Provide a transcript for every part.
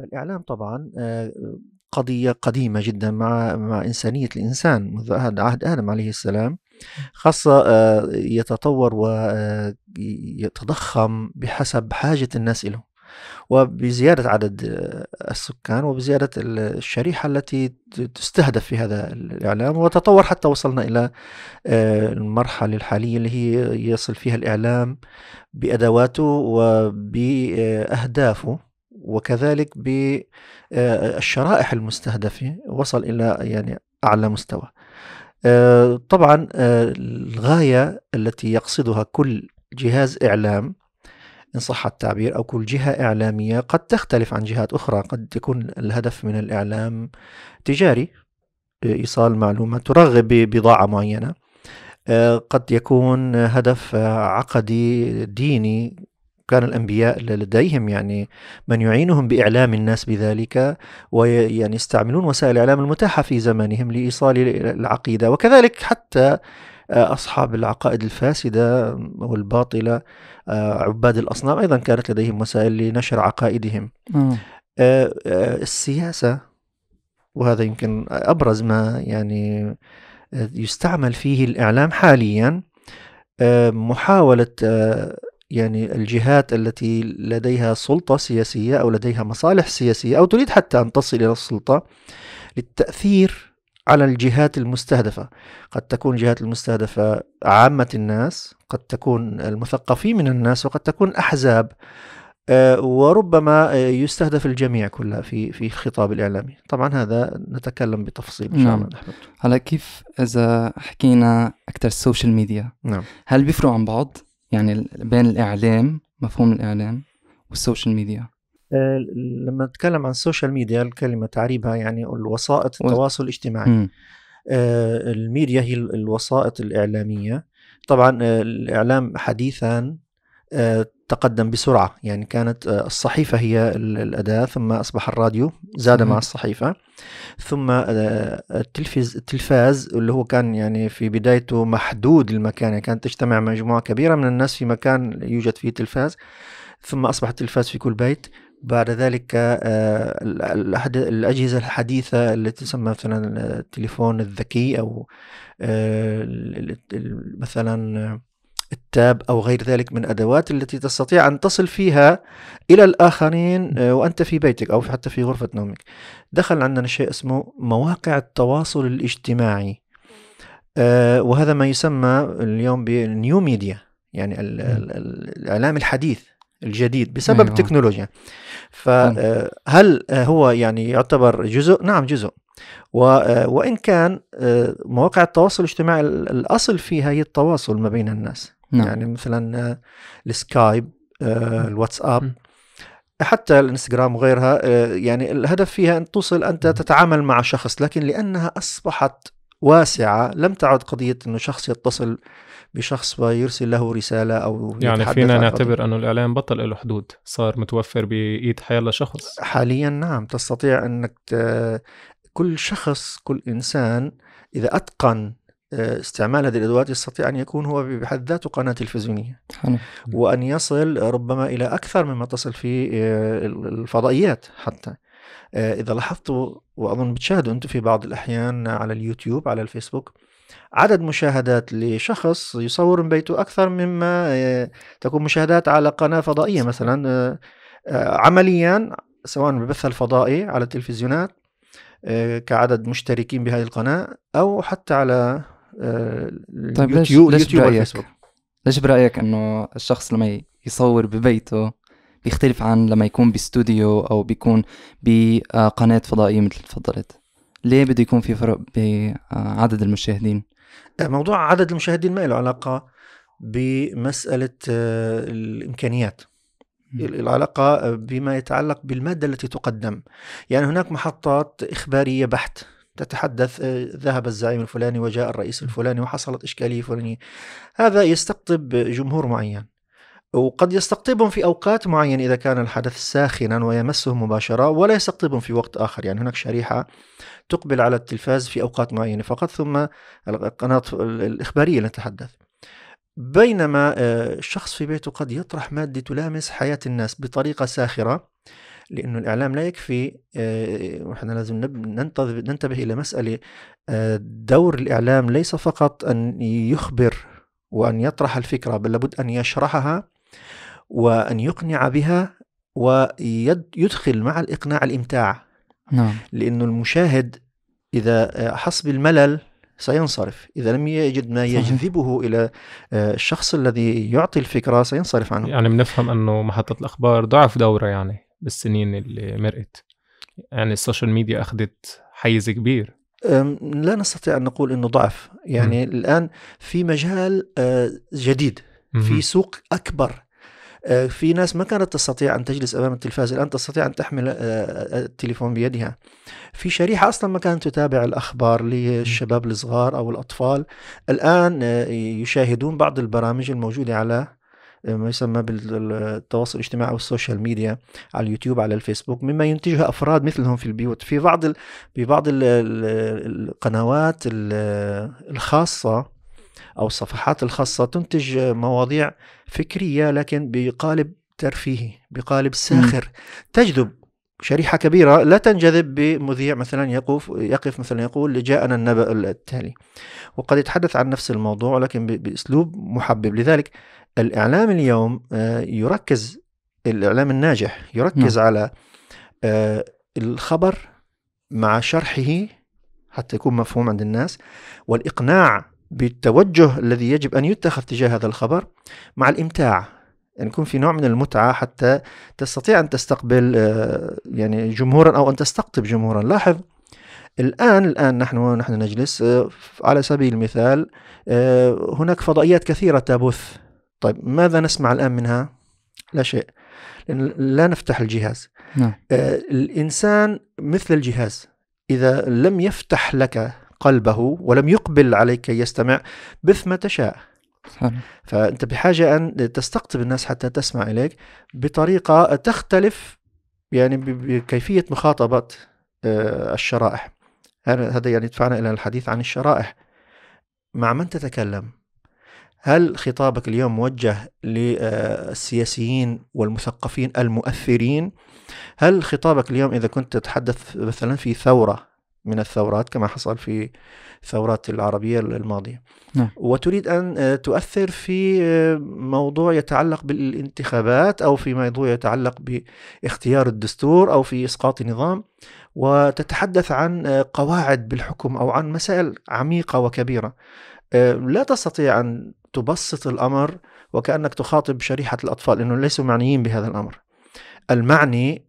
الإعلام طبعا آه، قضية قديمة جدا مع مع إنسانية الإنسان منذ عهد آدم عليه السلام خاصة آه، يتطور ويتضخم بحسب حاجة الناس له وبزيادة عدد السكان وبزيادة الشريحة التي تستهدف في هذا الإعلام وتطور حتى وصلنا إلى آه، المرحلة الحالية اللي هي يصل فيها الإعلام بأدواته وبأهدافه. وكذلك بالشرائح المستهدفة وصل إلى يعني أعلى مستوى. آه، طبعا آه، الغاية التي يقصدها كل جهاز إعلام إن صح التعبير أو كل جهة إعلامية قد تختلف عن جهات أخرى قد يكون الهدف من الإعلام تجاري إيصال معلومات ترغب ببضاعة معينة آه، قد يكون هدف عقدي ديني كان الأنبياء لديهم يعني من يعينهم بإعلام الناس بذلك ويعني يستعملون وسائل الإعلام المتاحة في زمانهم لإيصال العقيدة وكذلك حتى آه، أصحاب العقائد الفاسدة والباطلة آه، عباد الأصنام أيضا كانت لديهم وسائل لنشر عقائدهم آه. السياسة وهذا يمكن أبرز ما يعني يستعمل فيه الإعلام حاليا محاولة يعني الجهات التي لديها سلطة سياسية أو لديها مصالح سياسية أو تريد حتى أن تصل إلى السلطة للتأثير على الجهات المستهدفة. قد تكون الجهات المستهدفة عامة الناس قد تكون المثقفين من الناس وقد تكون أحزاب آه، وربما يستهدف الجميع كلها في في الخطاب الإعلامي، طبعا هذا نتكلم بتفصيل إن شاء الله نعم. هلا كيف إذا حكينا أكثر ال social media نعم. هل بيفرقوا عن بعض؟ يعني بين الإعلام مفهوم الإعلام وال social media. آه، لما نتكلم عن ال social media الكلمة تعريبها يعني الوسائط التواصل الاجتماعي. م. آه، الميديا هي الوسائط الإعلامية. طبعا آه، الإعلام حديثا تقدم بسرعة. يعني كانت الصحيفة هي الأداة ثم أصبح الراديو زاد مع الصحيفة. ثم التلفز التلفاز اللي هو كان يعني في بدايته محدود المكان يعني كانت تجتمع مجموعة كبيرة من الناس في مكان يوجد فيه تلفاز. ثم أصبح التلفاز في كل بيت. بعد ذلك آه، الأجهزة الحديثة التي تسمى مثلا التليفون الذكي أو آه، مثلا التاب أو غير ذلك من أدوات التي تستطيع أن تصل فيها إلى الآخرين آه، وأنت في بيتك أو حتى في غرفة نومك. دخل عندنا شيء اسمه مواقع التواصل الاجتماعي. وهذا ما يسمى اليوم بالنيو ميديا يعني الإعلام الحديث الجديد بسبب أيوة. التكنولوجيا فهل آه، هو يعني يعتبر جزء؟ نعم جزء. آه، وإن كان آه، مواقع التواصل الاجتماعي الأصل فيها هي التواصل ما بين الناس. نعم. يعني مثلا السكايب الواتساب حتى الإنستغرام وغيرها يعني الهدف فيها أن توصل أنت تتعامل مع شخص لكن لأنها أصبحت واسعة لم تعد قضية أنه شخص يتصل بشخص ويرسل له رسالة أو يعني فينا نعتبر أنه الإعلام بطل له حدود صار متوفر بإيد حيالله شخص. حاليا نعم تستطيع أنك ت... كل شخص كل إنسان إذا أتقن آه، استعمال هذه الأدوات يستطيع أن يكون هو بحد ذاته قناة تلفزيونية. حلو. وأن يصل ربما إلى أكثر مما تصل في آه، الفضائيات حتى. آه، إذا لاحظتوا وأظن بتشاهدوا أنتم في بعض الأحيان على اليوتيوب على الفيسبوك عدد مشاهدات لشخص يصور من بيته أكثر مما آه، تكون مشاهدات على قناة فضائية مثلا عمليا سواء بالبث الفضائي على التلفزيونات كعدد مشتركين بهذه القناة أو حتى على طيب اليوتيوب ليش, ليش برأيك؟ ليش برأيك أنه الشخص لما يصور ببيته بيختلف عن لما يكون باستوديو أو بيكون بقناة فضائية مثل تفضلت؟ ليه بده يكون في فرق بعدد المشاهدين؟ موضوع عدد المشاهدين ما له علاقة بمسألة آه، الإمكانيات. العلاقة بما يتعلق بالمادة التي تقدم. يعني هناك محطات إخبارية بحت. تتحدث آه، ذهب الزعيم الفلاني وجاء الرئيس الفلاني وحصلت إشكالية فلانية. هذا يستقطب جمهور معين وقد يستقطبهم في أوقات معينة إذا كان الحدث ساخنا ويمسهم مباشرة ولا يستقطبهم في وقت آخر. يعني هناك شريحة تقبل على التلفاز في أوقات معينة فقط ثم القناة الإخبارية نتحدث بينما الشخص آه، في بيته قد يطرح مادة تلامس حياة الناس بطريقة ساخرة لأنه الإعلام لا يكفي وإحنا لازم ننتبه إلى مسألة دور الإعلام ليس فقط أن يخبر وأن يطرح الفكرة بل لابد أن يشرحها وأن يقنع بها ويدخل مع الإقناع الإمتاع. نعم. لأنه المشاهد إذا حس بالملل سينصرف. إذا لم يجد ما يجذبه إلى آه، الشخص الذي يعطي الفكرة سينصرف عنه. يعني بنفهم أنه محطة الأخبار ضعف دورها يعني. بالسنين اللي مرقت. يعني ال social media أخذت حيز كبير. لا نستطيع أن نقول أنه ضعف. يعني م. الآن في مجال آه، جديد. في سوق أكبر. آه، في ناس ما كانت تستطيع أن تجلس أمام التلفاز الآن تستطيع أن تحمل آه، التليفون بيدها. في شريحة أصلا ما كانت تتابع الأخبار للشباب الصغار أو الأطفال. الآن يشاهدون بعض البرامج الموجودة على ما يسمى بالتواصل الاجتماعي أو ال social media على اليوتيوب على الفيسبوك مما ينتجها أفراد مثلهم في البيوت. في بعض ال... ببعض ال... القنوات الخاصة أو الصفحات الخاصة تنتج مواضيع فكرية لكن بقالب ترفيهي بقالب ساخر. تجذب شريحة كبيرة لا تنجذب بمذيع مثلا يقف يقف مثلا يقول جاءنا النبأ التالي. وقد يتحدث عن نفس الموضوع ولكن بأسلوب محبب. لذلك الإعلام اليوم آه، يركز الإعلام الناجح يركز نعم. على آه، الخبر مع شرحه حتى يكون مفهوم عند الناس والإقناع بالتوجه الذي يجب أن يتخذ تجاه هذا الخبر مع الإمتاع. يعني يكون في نوع من المتعة حتى تستطيع أن تستقبل آه، يعني جمهورا أو أن تستقطب جمهورا. لاحظ الآن الآن نحن نحن نجلس آه، على سبيل المثال آه، هناك فضائيات كثيرة تبث. طيب ماذا نسمع الآن منها؟ لا شيء لأن لا نفتح الجهاز. نعم. الإنسان مثل الجهاز. إذا لم يفتح لك قلبه ولم يقبل عليك كي يستمع بث ما تشاء. فأنت بحاجة أن تستقطب الناس حتى تسمع إليك بطريقة تختلف يعني بكيفية مخاطبة آه، الشرائح. هذا يعني يدفعنا إلى الحديث عن الشرائح. مع من تتكلم؟ هل خطابك اليوم موجه للسياسيين والمثقفين المؤثرين؟ هل خطابك اليوم إذا كنت تتحدث مثلا في ثورة من الثورات كما حصل في الثورات العربية الماضية. نعم. وتريد أن آه، تؤثر في آه، موضوع يتعلق بالانتخابات أو في موضوع يتعلق باختيار الدستور أو في إسقاط نظام وتتحدث عن آه، قواعد بالحكم أو عن مسائل عميقة وكبيرة. لا تستطيع أن تبسط الأمر وكأنك تخاطب شريحة الأطفال لأنه ليسوا معنيين بهذا الأمر. المعني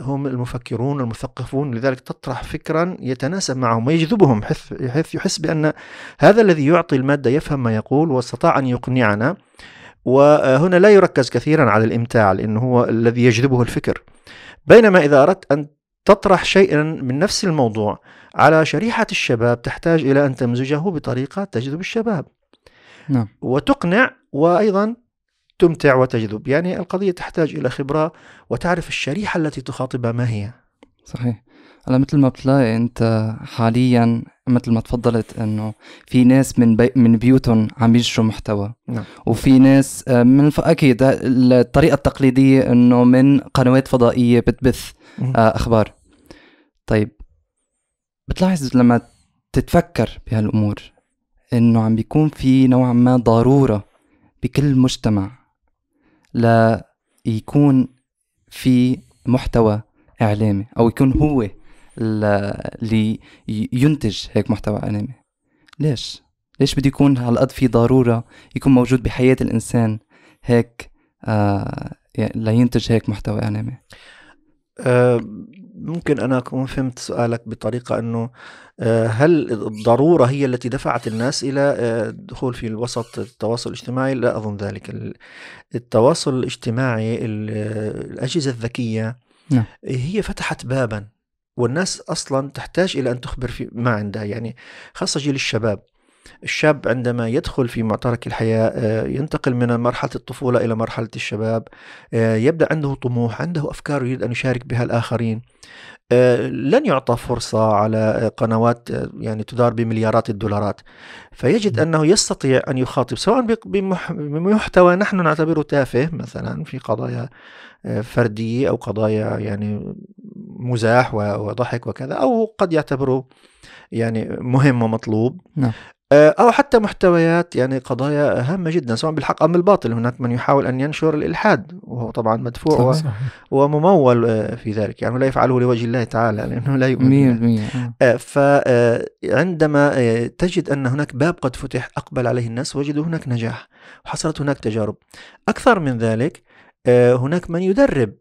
هم المفكرون المثقفون لذلك تطرح فكرا يتناسب معهم ويجذبهم حيث يحس بأن هذا الذي يعطي المادة يفهم ما يقول واستطاع أن يقنعنا. وهنا لا يركز كثيرا على الإمتاع لأنه هو الذي يجذبه الفكر. بينما إذا أردت أن تطرح شيئا من نفس الموضوع على شريحة الشباب تحتاج إلى أن تمزجه بطريقة تجذب الشباب. نعم. وتقنع وأيضا تمتع وتجذب. يعني القضية تحتاج إلى خبرة وتعرف الشريحة التي تخاطبها ما هي. صحيح. هلا مثل ما بتلاقي أنت حاليا مثل ما تفضلت إنه في ناس من بي من بيوتهم عم ينشروا محتوى. نعم. وفي ناس آه، من أكيد الطريقة التقليدية إنه من قنوات فضائية بتبث آه، أخبار. طيب بتلاحظ لما تتفكر بهالأمور إنه عم بيكون في نوعا ما ضرورة بكل مجتمع ليكون في محتوى إعلامي أو يكون هو اللي ينتج هيك محتوى إعلامي ليش؟ ليش بده يكون هالقد في ضرورة يكون موجود بحياة الإنسان هيك آه يعني لينتج هيك محتوى إعلامي؟ أه ممكن أنا أكون فهمت سؤالك بطريقة أنه آه، هل الضرورة هي التي دفعت الناس إلى الدخول آه، في الوسط التواصل الاجتماعي؟ لا أظن ذلك. التواصل الاجتماعي الأجهزة الذكية نعم. هي فتحت بابا والناس أصلا تحتاج إلى أن تخبر في ما عندها. يعني خاصة جيل الشباب. الشاب عندما يدخل في معترك الحياة آه، ينتقل من مرحلة الطفولة إلى مرحلة الشباب آه، يبدأ عنده طموح عنده أفكار يريد أن يشارك بها الآخرين آه، لن يعطى فرصة على قنوات يعني تدار بمليارات الدولارات. فيجد أنه يستطيع أن يخاطب سواء بمحتوى نحن نعتبره تافه مثلا في قضايا فردية أو قضايا يعني مزاح وضحك وكذا أو قد يعتبره يعني مهم ومطلوب. نعم. آه، أو حتى محتويات يعني قضايا هامة جدا سواء بالحق أم بالباطل. هناك من يحاول أن ينشر الإلحاد وهو طبعا مدفوع صحيح. وممول آه، في ذلك. يعني لا يفعله لوجه الله تعالى لأنه لا يؤمن 100% آه. فعندما تجد أن هناك باب قد فتح أقبل عليه الناس وجدوا هناك نجاح وحصلت هناك تجارب. أكثر من ذلك هناك من يدرب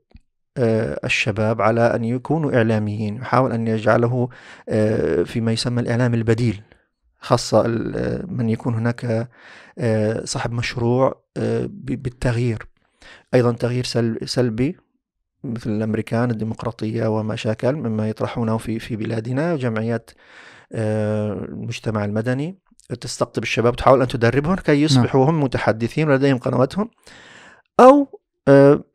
الشباب على أن يكونوا إعلاميين يحاول أن يجعله فيما يسمى الإعلام البديل. خاصة من يكون هناك آه، صاحب مشروع آه، بالتغيير. أيضا تغيير سلبي مثل الأمريكان الديمقراطية وما شاكل مما يطرحونه في في بلادنا جمعيات آه، المجتمع المدني. تستقطب الشباب تحاول أن تدربهم كي يصبحوا هم متحدثين ولديهم قنواتهم. أو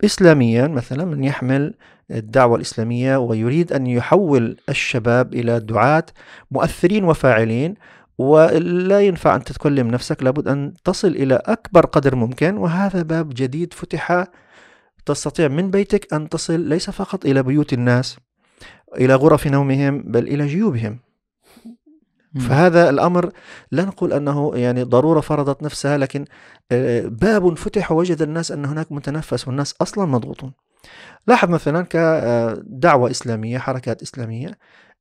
إسلاميا مثلا من يحمل الدعوة الإسلامية ويريد أن يحول الشباب إلى دعاة مؤثرين وفاعلين. ولا ينفع أن تتكلم نفسك لابد أن تصل إلى أكبر قدر ممكن وهذا باب جديد فتح تستطيع من بيتك أن تصل ليس فقط إلى بيوت الناس إلى غرف نومهم بل إلى جيوبهم. فهذا الأمر لا نقول أنه يعني ضرورة فرضت نفسها لكن آه، باب فتح ووجد الناس أن هناك متنفس والناس أصلا مضغوطون. لاحظ مثلا كدعوة إسلامية حركات إسلامية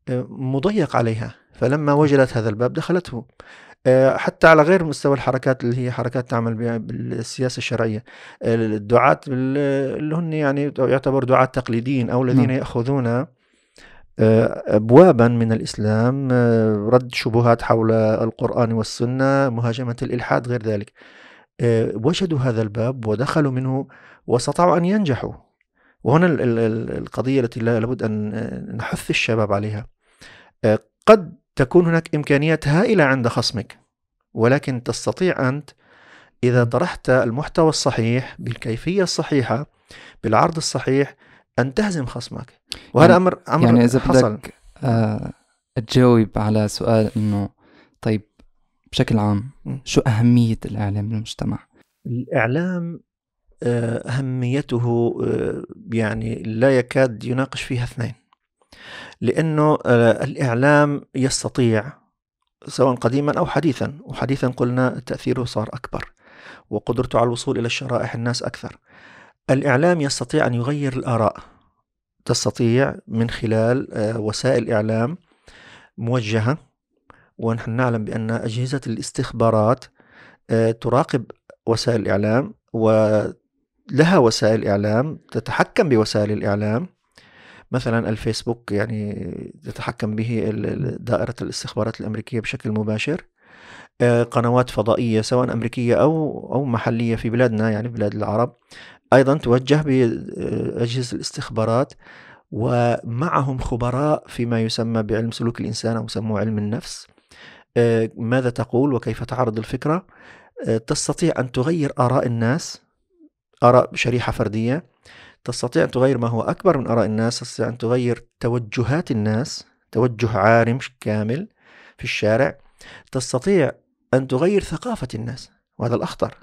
آه، مضيق عليها. فلما وجدت هذا الباب دخلته. آه، حتى على غير مستوى الحركات اللي هي حركات تعمل بالسياسة الشرعية. الدعاة اللي هن يعني يعتبر دعاة تقليديين أو الذين نعم. يأخذون آه، أبوابا من الإسلام آه، رد شبهات حول القرآن والسنة مهاجمة الإلحاد غير ذلك. وجدوا هذا الباب ودخلوا منه واستطاعوا أن ينجحوا. وهنا القضية التي لابد أن نحث الشباب عليها. قد تكون هناك إمكانيات هائلة عند خصمك ولكن تستطيع أنت إذا طرحت المحتوى الصحيح بالكيفية الصحيحة بالعرض الصحيح أن تهزم خصمك وهذا يعني أمر أمر يعني إذا حصل. بدك آه تجاوب على سؤال إنه طيب بشكل عام شو أهمية الإعلام بالمجتمع؟ الإعلام آه، أهميته آه، يعني لا يكاد يناقش فيها اثنين لأنه آه، الإعلام يستطيع سواء قديما أو حديثا وحديثا قلنا تأثيره صار أكبر وقدرته على الوصول إلى الشرائح الناس أكثر. الإعلام يستطيع أن يغير الآراء تستطيع من خلال آه، وسائل إعلام موجهة ونحن نعلم بأن أجهزة الاستخبارات آه، تراقب وسائل الإعلام ولها وسائل إعلام تتحكم بوسائل الإعلام مثلا الفيسبوك يعني تتحكم به دائرة الاستخبارات الأمريكية بشكل مباشر. آه، قنوات فضائية سواء أمريكية أو أو محلية في بلادنا يعني بلاد العرب. أيضا توجه بأجهزة الاستخبارات ومعهم خبراء فيما يسمى بعلم سلوك الإنسان أو يسموه علم النفس. آه، ماذا تقول وكيف تعرض الفكرة؟ آه، تستطيع أن تغير آراء الناس آراء شريحة فردية. تستطيع أن تغير ما هو أكبر من آراء الناس تستطيع أن تغير توجهات الناس توجه عارم كامل في الشارع تستطيع أن تغير ثقافة الناس وهذا الأخطر.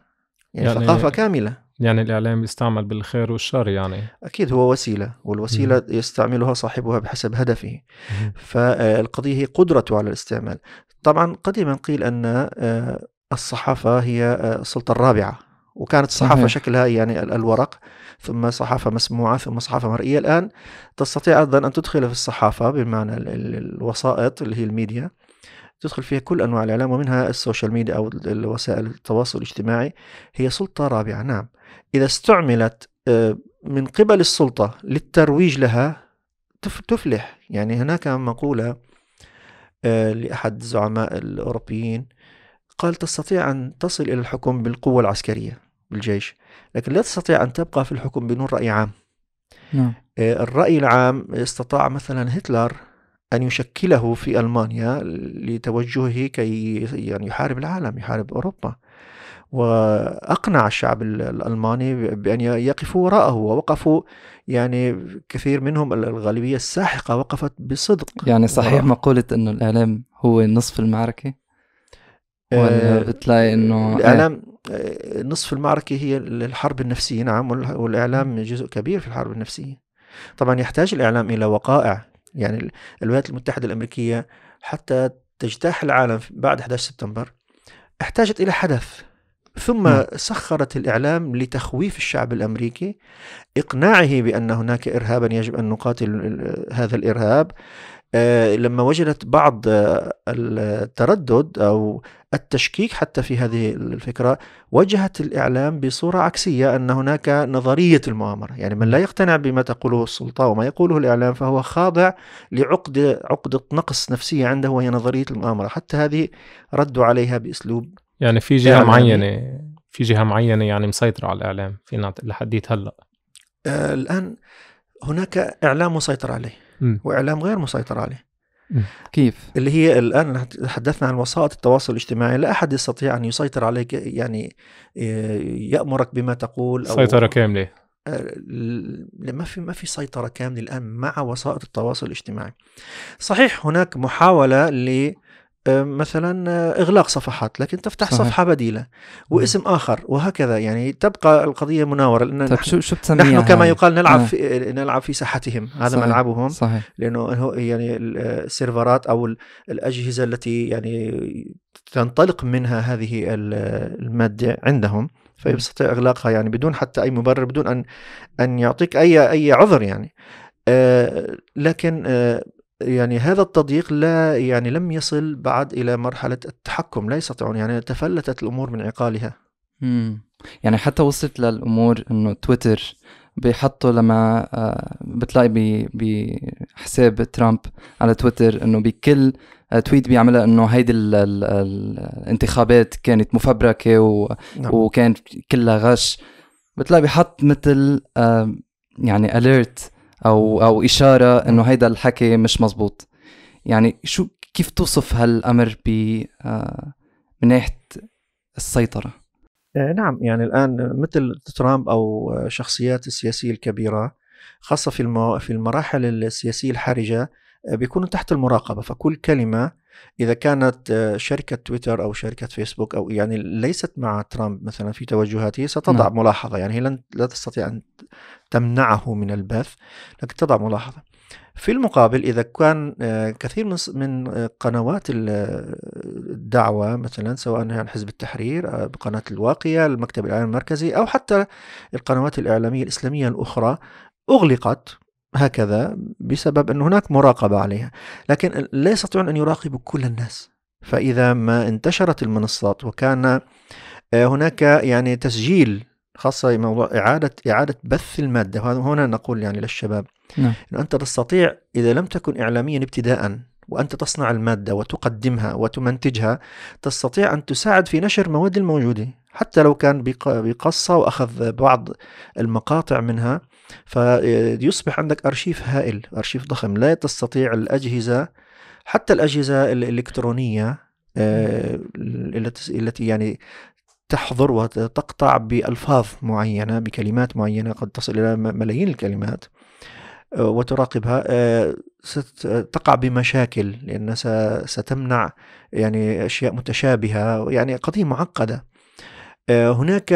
يعني, يعني ثقافة كاملة. يعني الإعلام يستعمل بالخير والشر يعني. أكيد هو وسيلة والوسيلة م. يستعملها صاحبها بحسب هدفه. فالقضية هي قدرته على الاستعمال. طبعا قديما قيل أن آه، الصحافة هي آه، السلطة الرابعة. وكانت الصحافة صحيح. شكلها يعني الورق ثم صحافة مسموعة ثم صحافة مرئية. الآن تستطيع أيضا أن تدخل في الصحافة بمعنى الوسائط اللي هي الميديا. تدخل فيها كل أنواع الإعلام ومنها ال social media أو وسائل التواصل الاجتماعي. هي سلطة رابعة نعم. إذا استعملت آه، من قبل السلطة للترويج لها تفلح. يعني هناك مقولة آه، لأحد الزعماء الأوروبيين قال تستطيع أن تصل إلى الحكم بالقوة العسكرية. بالجيش لكن لا تستطيع أن تبقى في الحكم بدون رأي عام. نعم. آه، الرأي العام استطاع مثلا هتلر أن يشكله في ألمانيا لتوجهه كي يعني يحارب العالم يحارب أوروبا. وأقنع الشعب الألماني بأن يقفوا وراءه. ووقفوا يعني كثير منهم الغالبية الساحقة وقفت بصدق. يعني صحيح مقولة أنه الإعلام هو نصف المعركة؟ ولا آه، بتلاقي أنه الإعلام آه، نصف المعركة هي الحرب النفسية نعم والإعلام جزء كبير في الحرب النفسية. طبعا يحتاج الإعلام إلى وقائع يعني الولايات المتحدة الأمريكية حتى تجتاح العالم بعد 11 سبتمبر احتاجت إلى حدث. ثم م. سخرت الإعلام لتخويف الشعب الأمريكي إقناعه بأن هناك إرهابا يجب أن نقاتل هذا الإرهاب. آه، لما وجدت بعض آه، التردد أو التشكيك حتى في هذه الفكرة وجهت الإعلام بصورة عكسية أن هناك نظرية المؤامرة، يعني من لا يقتنع بما تقوله السلطة وما يقوله الإعلام فهو خاضع لعقده عقده نقص نفسية عنده وهي نظرية المؤامرة، حتى هذه ردوا عليها بأسلوب يعني في جهة معينة في جهة معينة يعني مسيطرة على الإعلام فينا لحديت هلا آه الآن هناك إعلام مسيطر عليه. وإعلام غير مسيطر عليه. كيف؟ اللي هي الآن تحدثنا عن وسائط التواصل الاجتماعي لا أحد يستطيع أن يسيطر عليك يعني آه، يأمرك بما تقول أو سيطرة كاملة. آه، ما في ما في سيطرة كاملة الآن مع وسائط التواصل الاجتماعي. صحيح هناك محاولة ل مثلا آه، إغلاق صفحات لكن تفتح صحيح. صفحة بديلة واسم آخر وهكذا يعني تبقى القضية مناورة لأن طيب شو شو نحن كما يقال نلعب آه. في نلعب في ساحتهم هذا صحيح. ملعبهم صحيح. لأنه يعني السيرفرات أو الأجهزة التي يعني تنطلق منها هذه المادة عندهم فيستطيع إغلاقها يعني بدون حتى أي مبرر بدون أن أن يعطيك أي أي عذر يعني آه لكن آه يعني هذا التضييق لا يعني لم يصل بعد إلى مرحلة التحكم لا يستطيعون يعني تفلتت الأمور من عقالها مم. يعني حتى وصلت للأمور أنه تويتر بيحطوا لما آه، بتلاقي بحساب ترامب على تويتر إنه بكل آه، تويت بيعملها إنه هيدي ال ال الانتخابات كانت مفبركة و نعم. وكانت كلها غش بتلاقي بيحط مثل آه، يعني اليرت أو أو إشارة إنه هيدا الحكي مش مزبوط يعني شو كيف توصف هالأمر ب آه، من ناحية السيطرة آه، نعم يعني الآن مثل ترامب أو شخصيات السياسية الكبيرة خاصة في. في المراحل السياسية الحرجة آه، بيكونوا تحت المراقبة فكل كلمة إذا كانت شركة تويتر أو شركة فيسبوك أو يعني ليست مع ترامب مثلا في توجهاته ستضع نعم. ملاحظة يعني هي لن لا تستطيع أن تمنعه من البث لكن تضع ملاحظة في المقابل إذا كان آه، كثير من آه، قنوات الدعوة مثلا سواء عن حزب التحرير آه، بقناة الواقية المكتب الإعلامي المركزي أو حتى القنوات الإعلامية الإسلامية الأخرى أغلقت هكذا بسبب أن هناك مراقبة عليها. لكن لا يستطيعون أن يراقبوا كل الناس. فإذا ما انتشرت المنصات وكان هناك يعني تسجيل خاصة موضوع إعادة إعادة بث المادة. وهذا هنا نقول يعني للشباب نعم. أنه أنت تستطيع إذا لم تكن إعلاميا ابتداء وأنت تصنع المادة وتقدمها وتمنتجها تستطيع أن تساعد في نشر مواد الموجودة. حتى لو كان بقصة وأخذ بعض المقاطع منها فيصبح عندك أرشيف هائل أرشيف ضخم لا تستطيع الأجهزة حتى الأجهزة الإلكترونية آه، التي يعني تحضر وتقطع بألفاظ معينة بكلمات معينة قد تصل إلى ملايين الكلمات آه، وتراقبها آه، ستقع بمشاكل لأنها ستمنع يعني أشياء متشابهة يعني قضية معقدة. هناك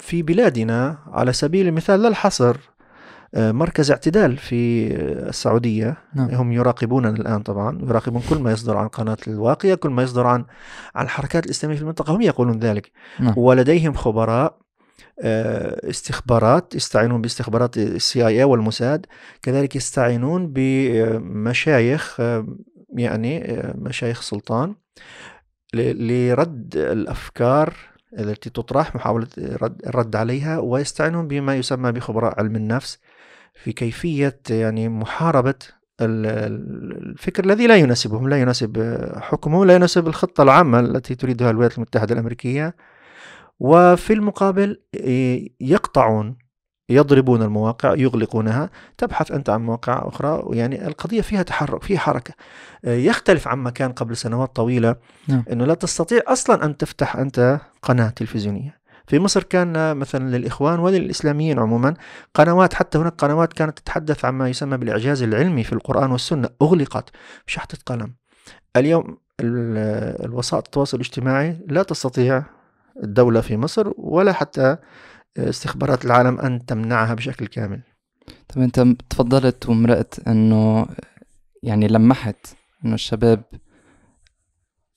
في بلادنا على سبيل المثال لا الحصر آه، مركز اعتدال في السعودية نعم. هم يراقبوننا الآن طبعا يراقبون كل ما يصدر عن قناة الواقية كل ما يصدر عن عن الحركات الإسلامية في المنطقة هم يقولون ذلك نعم. ولديهم خبراء آه، استخبارات يستعينون باستخبارات السي آي والموساد كذلك يستعينون بمشايخ آه، يعني مشايخ سلطان لرد الأفكار التي تطرح محاولة الرد عليها ويستعينون بما يسمى بخبراء علم النفس في كيفية يعني محاربة الفكر الذي لا يناسبهم لا يناسب حكمهم لا يناسب الخطة العامة التي تريدها الولايات المتحدة الأمريكية. وفي المقابل يقطعون يضربون المواقع يغلقونها تبحث أنت عن مواقع أخرى يعني القضية فيها تحرك فيها حركة. آه، يختلف عما كان قبل سنوات طويلة نعم. أنه لا تستطيع أصلا أن تفتح أنت قناة تلفزيونية. في مصر كان مثلا للإخوان وللإسلاميين عموما قنوات حتى هناك قنوات كانت تتحدث عن ما يسمى بالإعجاز العلمي في القرآن والسنة أغلقت بشحطة قلم اليوم الوسائط التواصل الاجتماعي لا تستطيع الدولة في مصر ولا حتى استخبارات العالم أن تمنعها بشكل كامل. طب أنت تفضلت ومرأت أنه يعني لمحت أنه الشباب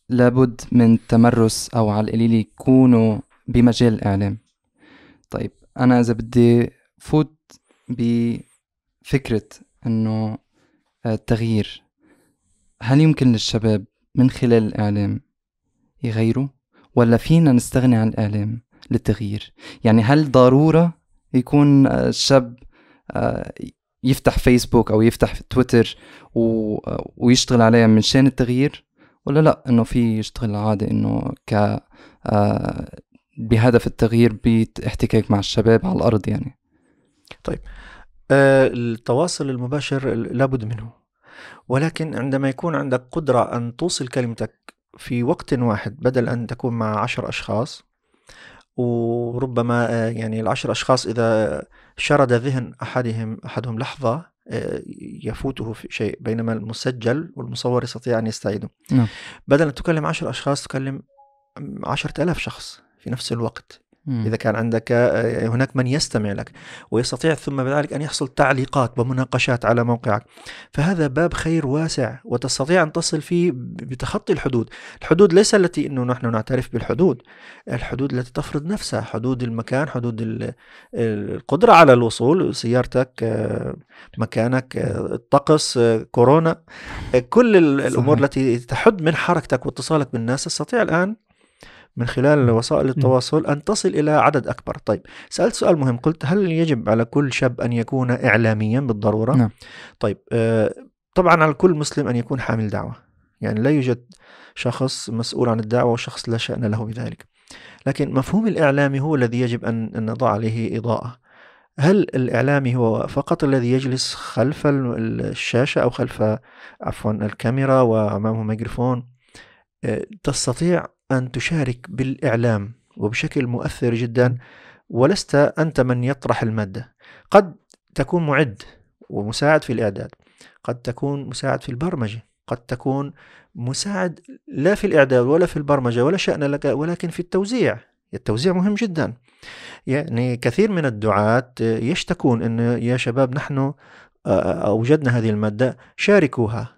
لابد من تمرس أو على القليل يكونوا بمجال الإعلام طيب أنا إذا بدي فوت بفكرة أنه التغيير هل يمكن للشباب من خلال الإعلام يغيروا؟ ولا فينا نستغني عن الإعلام؟ للتغيير. يعني هل ضرورة يكون الشاب آه، يفتح فيسبوك أو يفتح تويتر ويشتغل عليها من شان التغيير؟ ولا لا إنه في يشتغل عادي إنه ك آه، بهدف التغيير باحتكاك مع الشباب على الأرض يعني؟ طيب آه التواصل المباشر لابد منه. ولكن عندما يكون عندك قدرة أن توصل كلمتك في وقت واحد بدل أن تكون مع عشر أشخاص وربما آه، يعني العشر أشخاص إذا شرد ذهن أحدهم أحدهم لحظة آه، يفوته في شيء بينما المسجل والمصور يستطيع أن يستعيده نعم. بدل أن تكلم عشر أشخاص تكلم عشرة ألاف شخص في نفس الوقت مم. إذا كان عندك آه، هناك من يستمع لك ويستطيع ثم بذلك أن يحصل تعليقات ومناقشات على موقعك فهذا باب خير واسع وتستطيع أن تصل فيه بتخطي الحدود الحدود ليس التي أنه نحن نعترف بالحدود الحدود التي تفرض نفسها حدود المكان حدود القدرة على الوصول سيارتك آه، مكانك آه، الطقس كورونا كل الأمور صحيح. التي تحد من حركتك واتصالك بالناس تستطيع الآن من خلال وسائل التواصل أن تصل إلى عدد أكبر. طيب سألت سؤال مهم. قلت هل يجب على كل شاب أن يكون إعلاميا بالضرورة؟ نعم. طيب آه طبعا على كل مسلم أن يكون حامل دعوة. يعني لا يوجد شخص مسؤول عن الدعوة وشخص لا شأن له بذلك. لكن مفهوم الإعلامي هو الذي يجب أن نضع عليه إضاءة. هل الإعلامي هو فقط الذي يجلس خلف الشاشة أو خلف عفوا الكاميرا وأمامه ميكروفون؟ آه، تستطيع أن تشارك بالإعلام وبشكل مؤثر جدا ولست أنت من يطرح المادة. قد تكون معد ومساعد في الإعداد قد تكون مساعد في البرمجة قد تكون مساعد لا في الإعداد ولا في البرمجة ولا شأن لك ولكن في التوزيع. التوزيع مهم جدا. يعني كثير من الدعاة يشتكون أن يا شباب نحن أوجدنا هذه المادة شاركوها.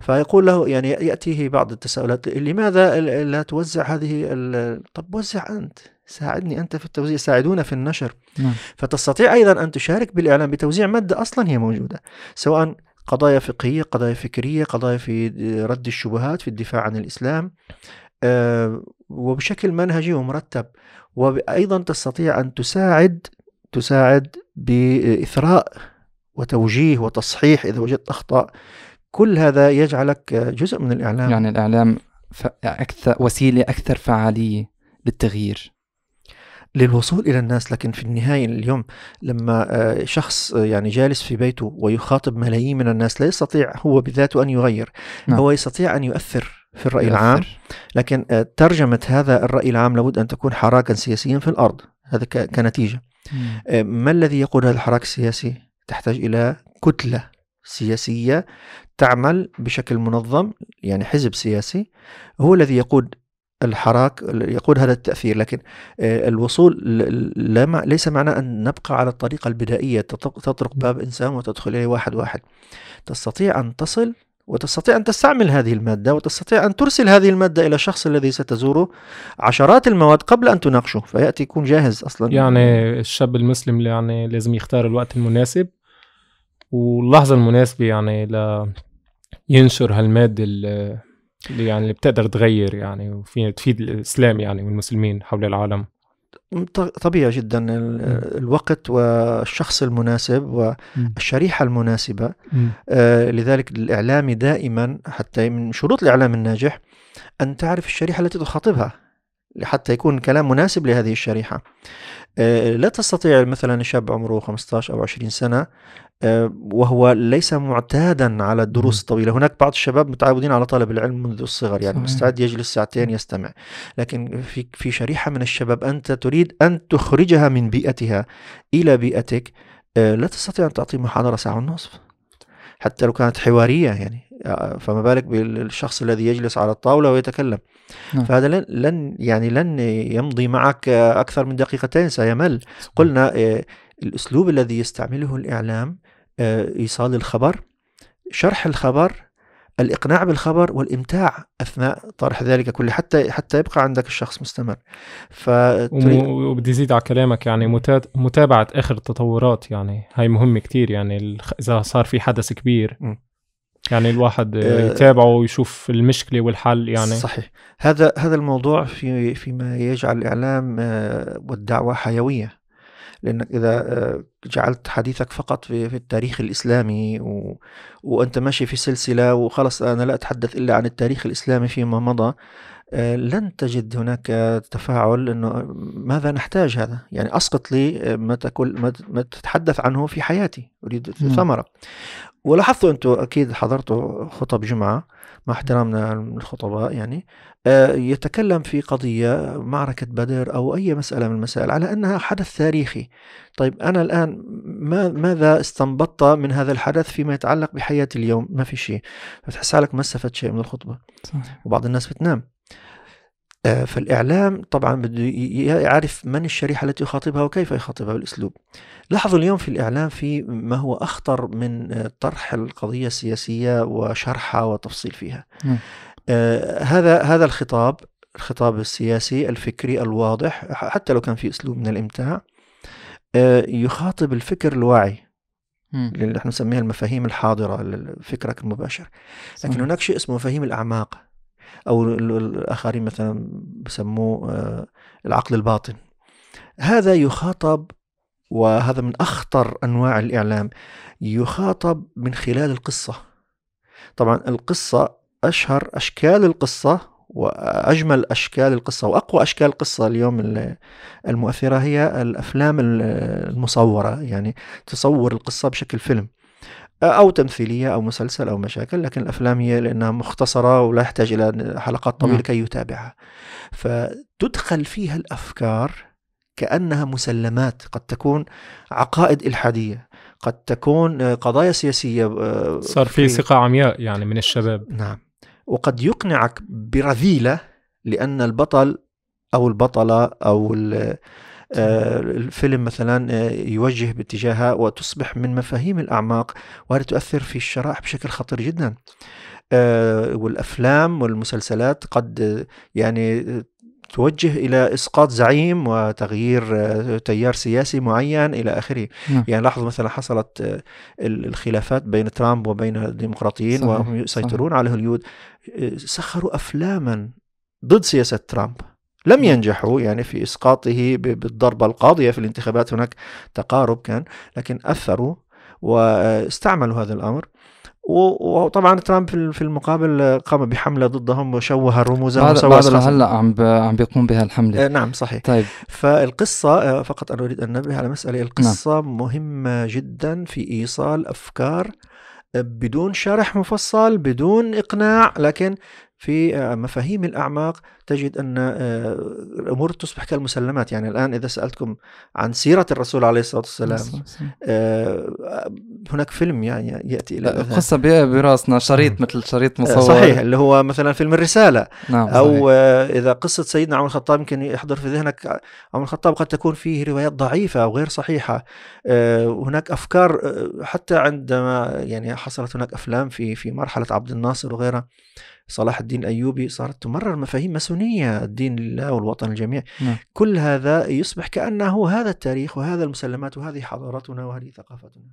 فيقول له يعني يأتيه بعض التساؤلات لماذا لا توزع هذه طب وزع أنت ساعدني أنت في التوزيع ساعدونا في النشر نعم. فتستطيع أيضا أن تشارك بالإعلام بتوزيع مادة أصلا هي موجودة سواء قضايا فقهية قضايا فكرية قضايا في رد الشبهات في الدفاع عن الإسلام آه، وبشكل منهجي ومرتب وأيضا تستطيع أن تساعد تساعد بإثراء وتوجيه وتصحيح إذا وجدت أخطاء كل هذا يجعلك جزء من الإعلام يعني الإعلام أكثر وسيلة أكثر فعالية للتغيير للوصول إلى الناس لكن في النهاية اليوم لما آه، شخص آه، يعني جالس في بيته ويخاطب ملايين من الناس لا يستطيع هو بذاته أن يغير نعم. هو يستطيع أن يؤثر في الرأي يؤثر. العام لكن آه، ترجمة هذا الرأي العام لابد أن تكون حراكا سياسيا في الأرض هذا كنتيجة مم. ما الذي يقود هذا الحراك السياسي تحتاج إلى كتلة سياسية تعمل بشكل منظم يعني حزب سياسي هو الذي يقود الحراك يقود هذا التأثير. لكن آه، الوصول لا ليس معنى أن نبقى على الطريقة البدائية تطرق باب إنسان وتدخل إليه واحد واحد. تستطيع أن تصل وتستطيع أن تستعمل هذه المادة وتستطيع أن ترسل هذه المادة إلى الشخص الذي ستزوره عشرات المواد قبل أن تناقشه. فيأتي يكون جاهز أصلا. يعني الشاب المسلم يعني لازم يختار الوقت المناسب واللحظة المناسبة يعني ل ينشر هالمادة اللي يعني اللي بتقدر تغير يعني وفيها تفيد الإسلام يعني والمسلمين حول العالم. طبيعي جدا الوقت والشخص المناسب والشريحة المناسبة. آه لذلك الإعلامي دائما حتى من شروط الإعلام الناجح أن تعرف الشريحة التي تخاطبها. حتى يكون الكلام مناسب لهذه الشريحة. آه، لا تستطيع مثلا شاب عمره 15 أو 20 سنة آه، وهو ليس معتادا على الدروس الطويلة. هناك بعض الشباب متعودين على طلب العلم منذ الصغر يعني مستعد يجلس ساعتين يستمع. لكن في في شريحة من الشباب أنت تريد أن تخرجها من بيئتها إلى بيئتك آه، لا تستطيع أن تعطي محاضرة ساعة ونصف. حتى لو كانت حوارية يعني فما بالك بالشخص الذي يجلس على الطاولة ويتكلم. نعم. فهذا لن, لن يعني لن يمضي معك أكثر من دقيقتين سيمل قلنا آه، الأسلوب الذي يستعمله الإعلام آه، إيصال الخبر شرح الخبر الإقناع بالخبر والإمتاع أثناء طرح ذلك كله حتى حتى يبقى عندك الشخص مستمر وبدي زيد على كلامك يعني متابعة آخر التطورات يعني هاي مهمة كتير يعني إذا صار في حدث كبير م. يعني الواحد آه، يتابعه ويشوف المشكلة والحل يعني. صحيح. هذا هذا الموضوع في فيما يجعل الإعلام آه، والدعوة حيوية. لانك إذا آه، جعلت حديثك فقط في, في التاريخ الإسلامي و... وأنت ماشي في سلسلة وخلص أنا لا أتحدث إلا عن التاريخ الإسلامي فيما مضى لن تجد هناك تفاعل إنه ماذا نحتاج هذا؟ يعني أسقط لي ما تقول ما تتحدث عنه في حياتي. أريد ثمرة. ولاحظتوا أنتم أكيد حضرتوا خطب جمعة مع احترامنا للخطباء يعني آه، يتكلم في قضية معركة بدر أو أي مسألة من المسائل على أنها حدث تاريخي. طيب أنا الآن ما ماذا استنبطت من هذا الحدث فيما يتعلق بحياتي اليوم؟ ما في شيء. فتحس حالك ما استفدت شيء من الخطبة. صحيح. وبعض الناس بتنام. فالإعلام طبعا بده يعرف من الشريحة التي يخاطبها وكيف يخاطبها بالأسلوب. لاحظوا اليوم في الإعلام في ما هو أخطر من آه، طرح القضية السياسية وشرحها وتفصيل فيها. آه هذا هذا الخطاب الخطاب السياسي الفكري الواضح حتى لو كان في أسلوب من الإمتاع آه يخاطب الفكر الواعي اللي نحن نسميها المفاهيم الحاضرة فكرك المباشر. لكن هناك شيء اسمه مفاهيم الأعماق. أو الآخرين مثلا بسموه آه، العقل الباطن. هذا يخاطب وهذا من أخطر أنواع الإعلام يخاطب من خلال القصة. طبعا القصة أشهر أشكال القصة وأجمل أشكال القصة وأقوى أشكال القصة اليوم المؤثرة هي الأفلام المصورة يعني تصور القصة بشكل فيلم. أو تمثيلية أو مسلسل أو مشاكل لكن الأفلام هي لأنها مختصرة ولا يحتاج إلى حلقات طويلة نعم. كي يتابعها. فتدخل فيها الأفكار كأنها مسلمات. قد تكون عقائد إلحادية قد تكون قضايا سياسية آه، صار في ثقة عمياء يعني من الشباب. نعم. وقد يقنعك برذيلة لأن البطل أو البطلة أو الفيلم مثلا آه، يوجه باتجاهها وتصبح من مفاهيم الأعماق وهذه تؤثر في الشرائح بشكل خطير جدا آه، والأفلام والمسلسلات قد يعني توجه إلى إسقاط زعيم وتغيير تيار سياسي معين إلى آخره نعم. يعني لاحظوا مثلا حصلت الخلافات بين ترامب وبين الديمقراطيين وهم يسيطرون صحيح. على هوليود سخروا أفلاما ضد سياسة ترامب لم ينجحوا يعني في إسقاطه بالضربة القاضية في الانتخابات هناك تقارب كان لكن أثروا واستعملوا هذا الأمر. وطبعا ترامب في المقابل قام بحملة ضدهم وشوه الرموز بعد, بعد هلأ عم عم بيقوم بها الحملة. آه، نعم صحيح. طيب. فالقصة آه، فقط أنا أريد أن انبه على مسألة. القصة نعم. مهمة جدا في إيصال أفكار بدون شرح مفصل بدون إقناع لكن في مفاهيم الأعماق تجد أن آه، الأمور تصبح كالمسلمات. يعني الآن إذا سألتكم عن سيرة الرسول عليه الصلاة والسلام آه، هناك فيلم يعني يأتي إلى قصة براسنا شريط مثل شريط مصور. صحيح اللي هو مثلا فيلم الرسالة. نعم أو صحيح. آه، إذا قصة سيدنا عمر الخطاب يمكن يحضر في ذهنك عمر الخطاب قد تكون فيه روايات ضعيفة أو غير صحيحة. هناك أفكار حتى عندما يعني حصلت هناك أفلام في في مرحلة عبد الناصر وغيرها صلاح الدين الأيوبي صارت تمرر مفاهيم ماسونية الدين لله والوطن الجميع نعم. كل هذا يصبح كأنه هذا التاريخ وهذا المسلمات وهذه حضارتنا وهذه ثقافتنا